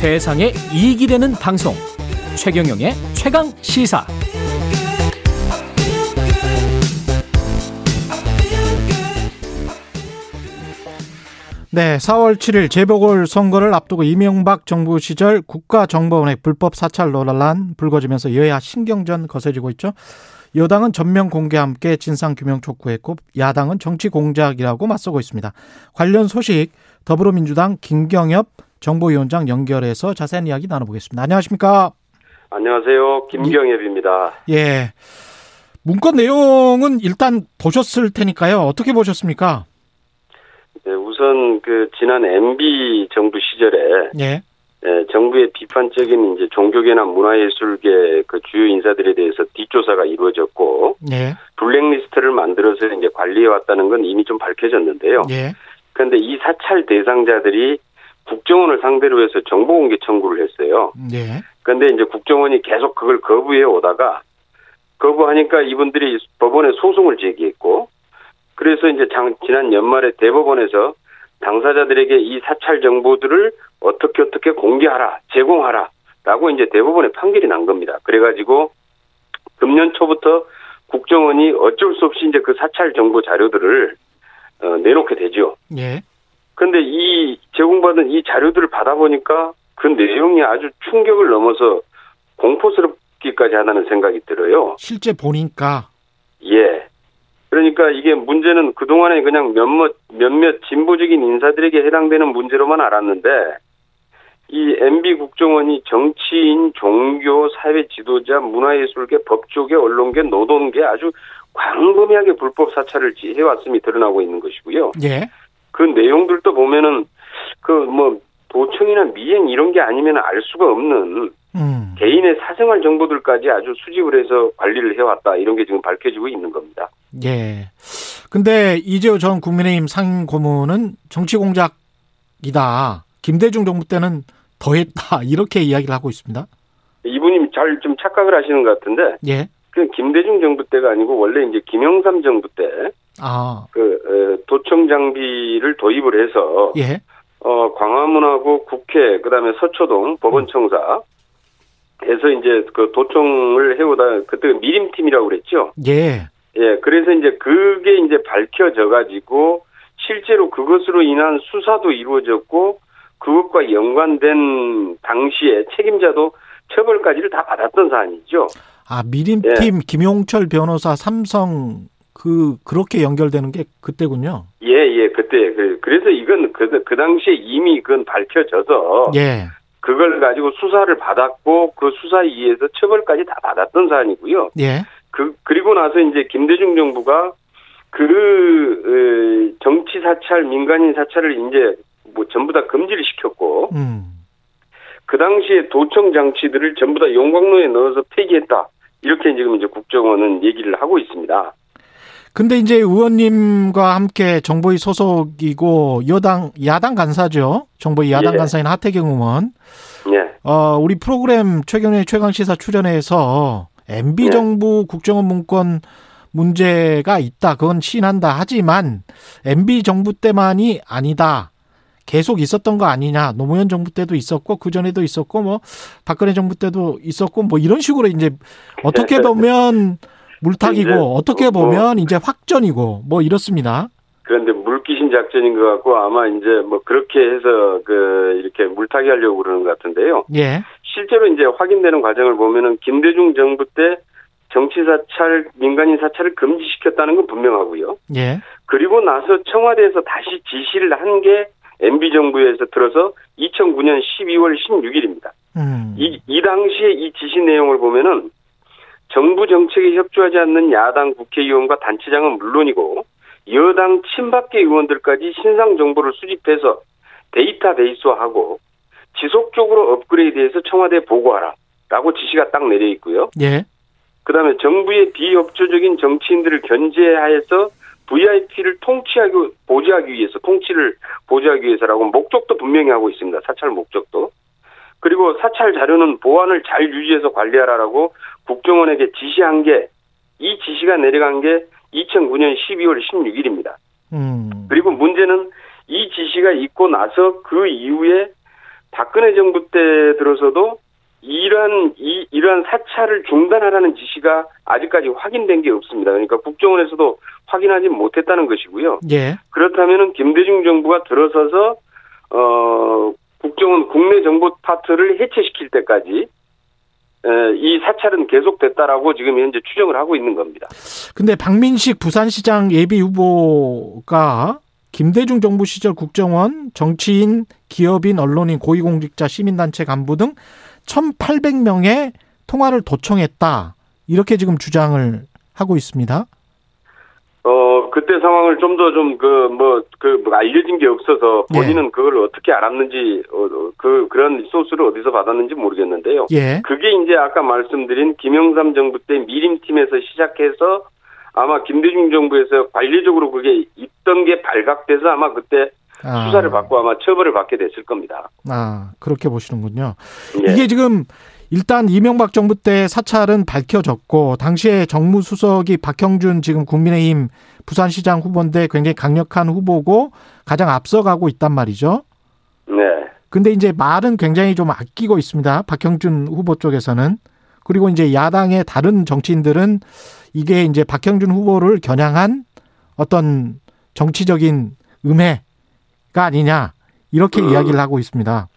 세상에 이익이 되는 방송 최경영의 최강 시사 네, 4월 7일 재보궐 선거를 앞두고 이명박 정부 시절 국가정보원의 불법 사찰 논란 불거지면서 여야 신경전 거세지고 있죠. 여당은 전면 공개와 함께 진상 규명 촉구했고 야당은 정치 공작이라고 맞서고 있습니다. 관련 소식 더불어민주당 김경엽 정보위원장 연결해서 자세한 이야기 나눠보겠습니다. 안녕하십니까? 안녕하세요. 김경엽입니다. 예. 문건 내용은 일단 보셨을 테니까요. 어떻게 보셨습니까? 네, 우선 그 지난 MB 정부 시절에 예. 예, 정부의 비판적인 이제 종교계나 문화예술계 그 주요 인사들에 대해서 뒷조사가 이루어졌고 예. 블랙리스트를 만들어서 이제 관리해 왔다는 건 이미 좀 밝혀졌는데요. 예. 그런데 이 사찰 대상자들이 국정원을 상대로 해서 정보 공개 청구를 했어요. 예. 그런데 이제 국정원이 계속 그걸 거부해 오다가 거부하니까 이분들이 법원에 소송을 제기했고 그래서 이제 장, 지난 연말에 대법원에서 당사자들에게 이 사찰 정보들을 어떻게 어떻게 공개하라, 제공하라 라고 이제 대법원에 판결이 난 겁니다. 그래가지고 금년 초부터 국정원이 어쩔 수 없이 이제 그 사찰 정보 자료들을 어, 내놓게 되죠. 예. 근데 이 제공받은 이 자료들을 받아보니까 그 내용이 아주 충격을 넘어서 공포스럽기까지 하다는 생각이 들어요. 실제 보니까 예. 그러니까 이게 문제는 그동안에 그냥 몇몇, 몇몇 진보적인 인사들에게 해당되는 문제로만 알았는데, 이 MB 국정원이 정치인, 종교, 사회 지도자, 문화예술계, 법조계, 언론계, 노동계 아주 광범위하게 불법 사찰을 해왔음이 드러나고 있는 것이고요. 예. 그 내용들도 보면은 그 뭐 도청이나 미행 이런 게 아니면 알 수가 없는 음. 개인의 사생활 정보들까지 아주 수집을 해서 관리를 해왔다 이런 게 지금 밝혀지고 있는 겁니다. 예. 근데 이재호 전 국민의힘 상임 고문은 정치 공작이다. 김대중 정부 때는 더했다. 이렇게 이야기를 하고 있습니다. 이분이 잘 좀 착각을 하시는 것 같은데 예. 그 김대중 정부 때가 아니고 원래 이제 김영삼 정부 때 아, 그 도청 장비를 도입을 해서 예. 어 광화문하고 국회 그다음에 서초동 법원청사 에서 이제 그 도청을 해오다 그때 미림팀이라고 그랬죠. 예. 예, 그래서 이제 그게 이제 밝혀져 가지고 실제로 그것으로 인한 수사도 이루어졌고 그것과 연관된 당시에 책임자도 처벌까지를 다 받았던 사안이죠. 아, 미림팀 김용철 변호사 삼성 그 그렇게 연결되는 게 그때군요. 예, 예, 그때 그 그래서 이건 그, 그 당시에 이미 그건 밝혀져서 예. 그걸 가지고 수사를 받았고 그 수사에 의해서 처벌까지 다 받았던 사안이고요. 예. 그 그리고 나서 이제 김대중 정부가 그 어, 정치 사찰, 민간인 사찰을 이제 뭐 전부 다 금지를 시켰고 음. 그 당시에 도청 장치들을 전부 다 용광로에 넣어서 폐기했다. 이렇게 지금 이제 국정원은 얘기를 하고 있습니다. 근데 이제 의원님과 함께 정보위 소속이고 여당 야당 간사죠. 정보위 야당 예. 간사인 하태경 의원. 예. 어, 우리 프로그램 최경의 최강 시사 출연해서 MB 예. 정부 국정원 문건 문제가 있다. 그건 시인한다. 하지만 MB 정부 때만이 아니다. 계속 있었던 거 아니냐. 노무현 정부 때도 있었고 그 전에도 있었고 뭐 박근혜 정부 때도 있었고 뭐 이런 식으로 이제 어떻게 보면 물타기고 이제 어떻게 뭐- 보면 이제 확전이고 뭐 이렇습니다. 그런데 물귀신 작전인 것 같고 아마 이제 뭐 그렇게 해서 그 이렇게 물타기 하려고 그러는 것 같은데요. 예. 실제로 이제 확인되는 과정을 보면은 김대중 정부 때 정치 사찰, 민간인 사찰을 금지시켰다는 건 분명하고요. 예. 그리고 나서 청와대에서 다시 지시를 한 게 MB 정부에서 들어서 2009년 12월 16일입니다. 음. 이, 이 당시에 이 지시 내용을 보면은 정부 정책에 협조하지 않는 야당 국회의원과 단체장은 물론이고 여당 친박계 의원들까지 신상 정보를 수집해서 데이터베이스화하고 지속적으로 업그레이드해서 청와대에 보고하라라고 지시가 딱 내려 있고요. 예. 그다음에 정부의 비협조적인 정치인들을 견제하여서 VIP를 통치하기 보좌하기 위해서 통치를 보좌하기 위해서라고 목적도 분명히 하고 있습니다. 사찰 목적도. 그리고 사찰 자료는 보안을 잘 유지해서 관리하라라고 국정원에게 지시한 게 이 지시가 내려간 게 2009년 12월 16일입니다. 음. 그리고 문제는 이 지시가 있고 나서 그 이후에 박근혜 정부 때 들어서도 이러한 이 이러한 사찰을 중단하라는 지시가 아직까지 확인된 게 없습니다. 그러니까 국정원에서도 확인하지 못했다는 것이고요. 예. 그렇다면은 김대중 정부가 들어서서 어 국정원 국내 정보 파트를 해체시킬 때까지 에, 이 사찰은 계속됐다라고 지금 현재 추정을 하고 있는 겁니다. 근데 박민식 부산시장 예비 후보가 김대중 정부 시절 국정원, 정치인, 기업인, 언론인, 고위공직자, 시민단체 간부 등 1,800명의 통화를 도청했다. 이렇게 지금 주장을 하고 있습니다. 어 그때 상황을 좀 더 좀 그 뭐그 알려진 게 없어서 본인은 그걸 어떻게 알았는지 어, 어, 그 그런 소스를 어디서 받았는지 모르겠는데요. 예. 그게 이제 아까 말씀드린 김영삼 정부 때 미림팀에서 시작해서 아마 김대중 정부에서 관리적으로 그게 있던 게 발각돼서 아마 그때 아, 수사를 받고 아마 처벌을 받게 됐을 겁니다. 아, 그렇게 보시는군요. 예. 이게 지금 일단 이명박 정부 때 사찰은 밝혀졌고 당시에 정무수석이 박형준 지금 국민의힘 부산시장 후보인데 굉장히 강력한 후보고 가장 앞서가고 있단 말이죠. 네. 근데 이제 말은 굉장히 좀 아끼고 있습니다. 박형준 후보 쪽에서는. 그리고 이제 야당의 다른 정치인들은 이게 이제 박형준 후보를 겨냥한 어떤 정치적인 음해가 아니냐 이렇게 음. 이야기를 하고 있습니다.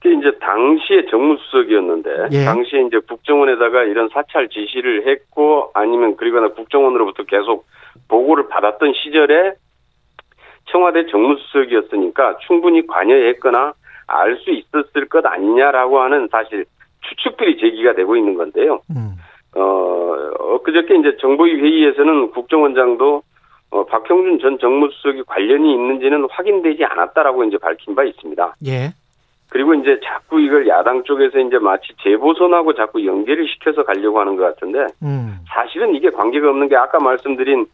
그게 이제 당시에 정무수석이었는데 예. 당시에 이제 국정원에다가 이런 사찰 지시를 했고 아니면 그리거나 국정원으로부터 계속 보고를 받았던 시절에 청와대 정무수석이었으니까 충분히 관여했거나 알 수 있었을 것 아니냐라고 하는 사실 추측들이 제기가 되고 있는 건데요. 음. 어, 엊그저께 이제 정보위 회의에서는 국정원장도 어, 박형준 전 정무수석이 관련이 있는지는 확인되지 않았다라고 이제 밝힌 바 있습니다. 예. 그리고 이제 자꾸 이걸 야당 쪽에서 이제 마치 재보선하고 자꾸 연계를 시켜서 가려고 하는 것 같은데 음. 사실은 이게 관계가 없는 게 아까 말씀드린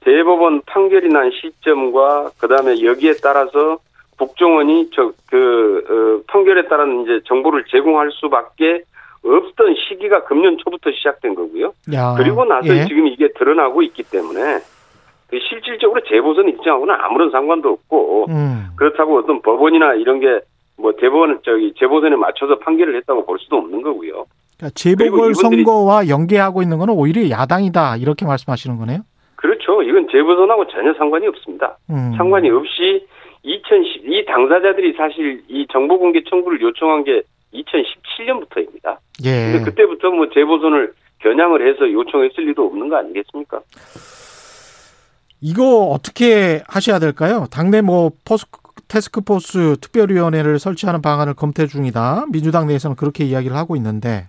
대법원 판결이 난 시점과 그다음에 여기에 따라서 국정원이 저그 어, 판결에 따른 이제 정보를 제공할 수밖에 없던 시기가 금년 초부터 시작된 거고요. 야. 그리고 나서 예. 지금 이게 드러나고 있기 때문에 그 실질적으로 재보선 입장하고는 아무런 상관도 없고 음. 그렇다고 어떤 법원이나 이런 게 뭐 대법원 저기 재보선에 맞춰서 판결을 했다고 볼 수도 없는 거고요. 그러니까 재보궐 선거와 연계하고 있는 거는 오히려 야당이다 이렇게 말씀하시는 거네요. 그렇죠. 이건 재보선하고 전혀 상관이 없습니다. 음. 상관이 없이 2010, 이 당사자들이 사실 이 정보 공개 청구를 요청한 게 2017년부터입니다. 예. 근데 그때부터 뭐 재보선을 겨냥을 해서 요청했을 리도 없는 거 아니겠습니까? 이거 어떻게 하셔야 될까요? 당내 뭐 포스 테스크포스 특별위원회를 설치하는 방안을 검토 중이다. 민주당 내에서는 그렇게 이야기를 하고 있는데.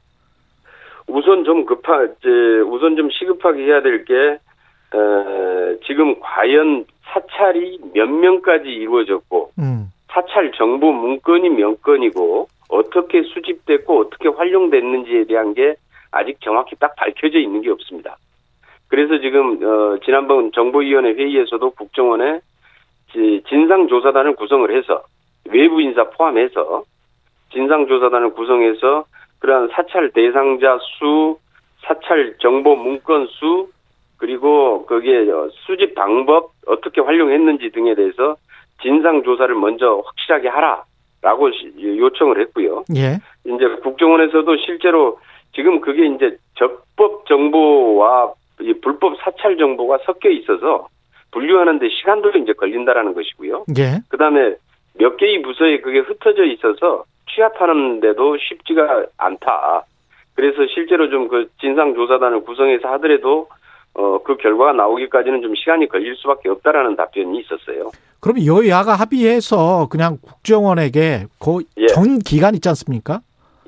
우선 좀 급하, 이제 우선 좀 시급하게 해야 될 게, 에, 지금 과연 사찰이 몇 명까지 이루어졌고, 음. 사찰 정보 문건이 몇 건이고, 어떻게 수집됐고, 어떻게 활용됐는지에 대한 게 아직 정확히 딱 밝혀져 있는 게 없습니다. 그래서 지금, 어, 지난번 정보위원회 회의에서도 국정원에 지- 진상조사단을 구성을 해서, 외부 인사 포함해서, 진상조사단을 구성해서 그러한 사찰 대상자 수, 사찰 정보 문건 수, 그리고 거기에 어, 수집 방법 어떻게 활용했는지 등에 대해서 진상 조사를 먼저 확실하게 하라라고 시- 요청을 했고요. 예. 이제 국정원에서도 실제로 지금 그게 이제 적법 정보와 이 불법 사찰 정보가 섞여 있어서 분류하는데 시간도 이제 걸린다라는 것이고요. 예. 그다음에 몇 개의 부서에 그게 흩어져 있어서 취합하는데도 쉽지가 않다. 그래서 실제로 좀 그 진상조사단을 구성해서 하더라도 어, 그 결과가 나오기까지는 좀 시간이 걸릴 수밖에 없다라는 답변이 있었어요. 그럼 여야가 합의해서 그냥 국정원에게 예. 그전 기간 있지 않습니까?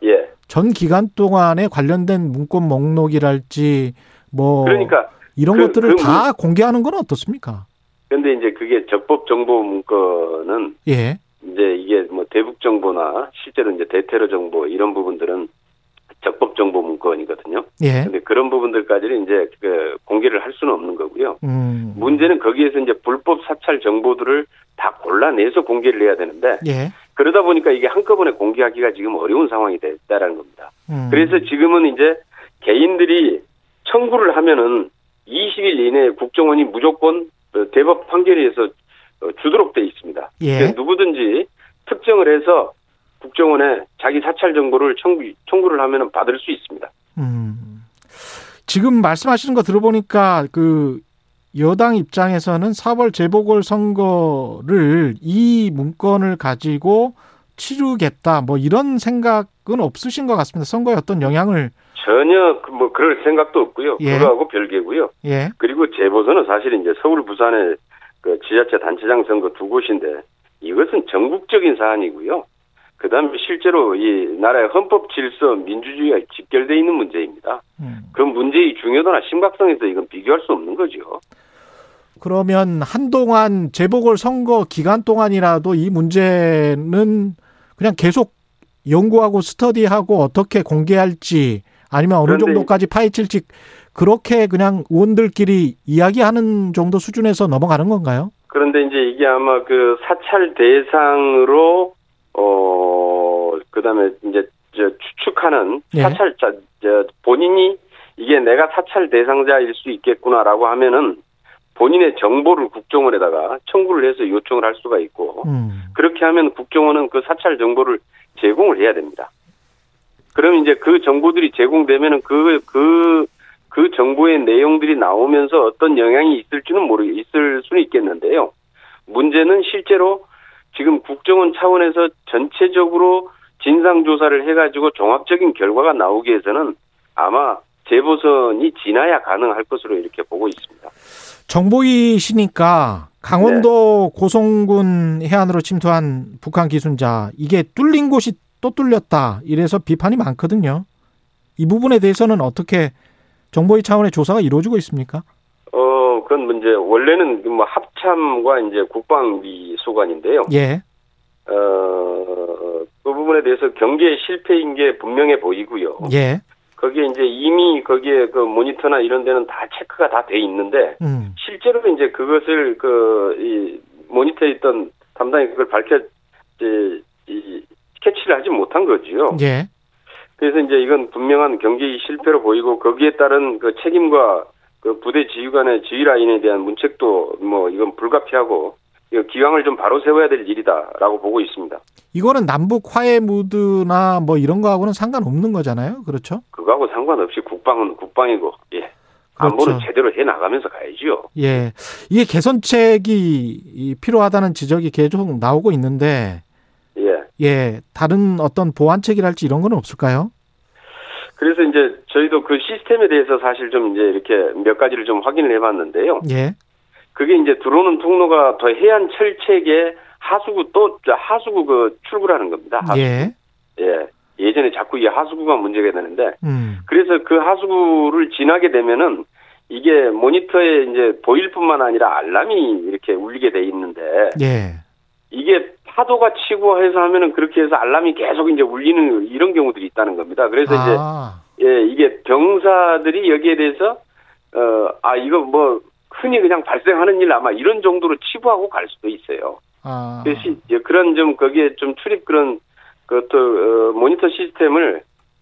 예. 전 기간 동안에 관련된 문건 목록이랄지 뭐 그러니까 이런 그- 것들을 그 다 공개하는 건 어떻습니까? 근데 이제 그게 적법 정보 문건은 예. 이제 이게 뭐 대북 정보나 실제로 이제 대테러 정보 이런 부분들은 적법 정보 문건이거든요. 예. 근데 그런 부분들까지는 이제 그 공개를 할 수는 없는 거고요. 음. 문제는 거기에서 이제 불법 사찰 정보들을 다 골라내서 공개를 해야 되는데 예. 그러다 보니까 이게 한꺼번에 공개하기가 지금 어려운 상황이 됐다라는 겁니다. 음. 그래서 지금은 이제 개인들이 청구를 하면은 20일 이내에 국정원이 무조건 어, 대법 판결에 의해서 어, 주도록 돼 있습니다. 예. 누구든지 특정을 해서 국정원에 자기 사찰 정보를 청구, 청구를 하면은 받을 수 있습니다. 음. 지금 말씀하시는 거 들어보니까 그 여당 입장에서는 4월 재보궐 선거를 이 문건을 가지고 치르겠다 뭐 이런 생각은 없으신 것 같습니다. 선거에 어떤 영향을 전혀 그뭐 그럴 생각도 없고요. 예. 그거하고 별개고요. 예. 그리고 재보선은 사실 이제 서울 부산의 그 지자체 단체장 선거 두 곳인데 이것은 전국적인 사안이고요. 그다음에 실제로 이 나라의 헌법 질서 민주주의가 직결돼 있는 문제입니다. 음. 그 문제의 중요도나 심각성에서 이건 비교할 수 없는 거죠. 그러면 한동안 재보궐 선거 기간 동안이라도 이 문제는 그냥 계속 연구하고 스터디하고 어떻게 공개할지 아니면 어느 정도까지 파헤칠지 그렇게 그냥 의원들끼리 이야기하는 정도 수준에서 넘어가는 건가요? 그런데 이제 이게 아마 그 사찰 대상으로 어 그다음에 이제 저 추측하는 예. 사찰자 저 본인이 이게 내가 사찰 대상자일 수 있겠구나라고 하면은 본인의 정보를 국정원에다가 청구를 해서 요청을 할 수가 있고 음. 그렇게 하면 국정원은 그 사찰 정보를 제공을 해야 됩니다. 그럼 이제 그 정보들이 제공되면은 그, 그, 그 정보의 내용들이 나오면서 어떤 영향이 있을지는 모르, 있을 수는 있겠는데요. 문제는 실제로 지금 국정원 차원에서 전체적으로 진상조사를 해가지고 종합적인 결과가 나오기 위해서는 아마 재보선이 지나야 가능할 것으로 이렇게 보고 있습니다. 정보이시니까 강원도 고성군 해안으로 침투한 북한 기순자 이게 뚫린 곳이 또 뚫렸다 이래서 비판이 많거든요. 이 부분에 대해서는 어떻게 정보위 차원의 조사가 이루어지고 있습니까? 어, 그건 문제, 원래는 뭐 합참과 이제 국방비 소관인데요. 예. 어, 그 부분에 대해서 경계 실패인 게 분명해 보이고요. 예. 거기에 이제 이미 거기에 그 모니터나 이런 데는 다 체크가 다 돼 있는데 음. 실제로 이제 그것을 그 이 모니터에 있던 담당이 그걸 밝혀 이제 이 캐치를 하지 못한 거지요. 예. 그래서 이제 이건 분명한 경기 실패로 보이고 거기에 따른 그 책임과 그 부대 지휘 관의 지휘 라인에 대한 문책도 뭐 이건 불가피하고 이거 기왕을 좀 바로 세워야 될 일이다라고 보고 있습니다. 이거는 남북 화해 무드나 뭐 이런 거하고는 상관없는 거잖아요. 그렇죠? 그거하고 상관없이 국방은 국방이고 예. 안보는 제대로 해 나가면서 가야지요. 예. 이게 개선책이 이 필요하다는 지적이 계속 나오고 있는데 예. 예. 다른 어떤 보완책이랄지 이런 건 없을까요? 그래서 이제 저희도 그 시스템에 대해서 사실 좀 이제 이렇게 몇 가지를 좀 확인을 해 봤는데요. 예. 그게 이제 들어오는 통로가 더 해안 철책에 하수구 또 하수구 그 출구라는 겁니다. 하수구. 예. 예. 예전에 자꾸 이 하수구가 문제가 되는데 음. 그래서 그 하수구를 지나게 되면은 이게 모니터에 이제 보일 뿐만 아니라 알람이 이렇게 울리게 돼 있는데 예. 이게 파도가 치고 해서 하면은 그렇게 해서 알람이 계속 이제 울리는 이런 경우들이 있다는 겁니다. 그래서 이제 아. 예, 이게 병사들이 여기에 대해서 어, 아 이거 뭐 흔히 그냥 발생하는 일 아마 이런 정도로 치부하고 갈 수도 있어요. 아. 그래서 이- 그런 좀 거기에 좀 출입 그런 그또 어, 모니터 시스템을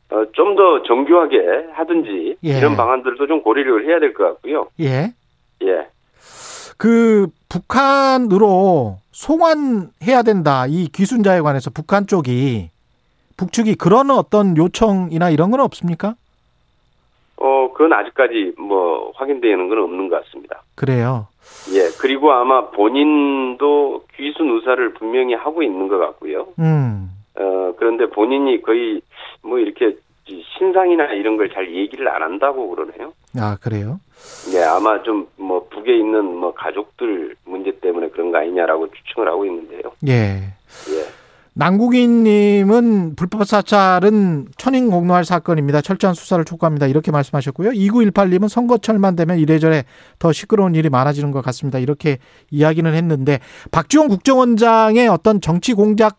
어, 좀더 정교하게 하든지 예. 이런 방안들도 좀 고려를 해야 될 것 같고요. 예. 예. 그 북한으로 송환해야 된다. 이 귀순자에 관해서 북한 쪽이 북측이 그런 어떤 요청이나 이런 건 없습니까? 어, 그건 아직까지 뭐 확인되는 건 없는 것 같습니다. 그래요. 예. 그리고 아마 본인도 귀순 의사를 분명히 하고 있는 것 같고요. 음. 어, 그런데 본인이 거의 뭐 이렇게 신상이나 이런 걸 잘 얘기를 안 한다고 그러네요. 아, 그래요? 네, 아마 좀 뭐 북에 있는 뭐 가족들 문제 때문에 그런 거 아니냐라고 추측을 하고 있는데요. 예. 예. 남국인님은 불법 사찰은 천인 공노할 사건입니다. 철저한 수사를 촉구합니다. 이렇게 말씀하셨고요. 2918님은 선거철만 되면 이래저래 더 시끄러운 일이 많아지는 것 같습니다. 이렇게 이야기는 했는데 박지원 국정원장의 어떤 정치 공작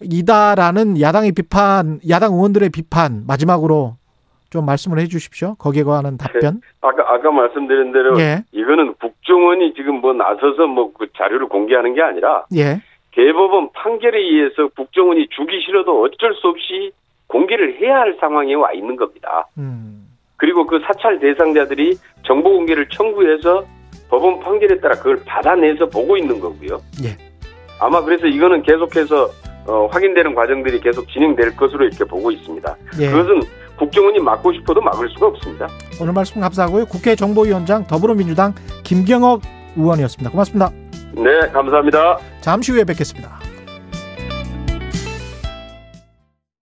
이다라는 야당의 비판, 야당 의원들의 비판 마지막으로 좀 말씀을 해 주십시오. 거기에 관한 답변. 아까 아까 말씀드린 대로 예. 이거는 국정원이 지금 뭐 나서서 뭐 그 자료를 공개하는 게 아니라 예. 대법원 판결에 의해서 국정원이 주기 싫어도 어쩔 수 없이 공개를 해야 할 상황에 와 있는 겁니다. 음. 그리고 그 사찰 대상자들이 정보 공개를 청구해서 법원 판결에 따라 그걸 받아내서 보고 있는 거고요. 예. 아마 그래서 이거는 계속해서 어, 확인되는 과정들이 계속 진행될 것으로 이렇게 보고 있습니다. 예. 그것은 국정원이 막고 싶어도 막을 수가 없습니다. 오늘 말씀 감사하고요. 국회 정보위원장 더불어민주당 김경업 의원이었습니다. 고맙습니다. 네, 감사합니다. 잠시 후에 뵙겠습니다.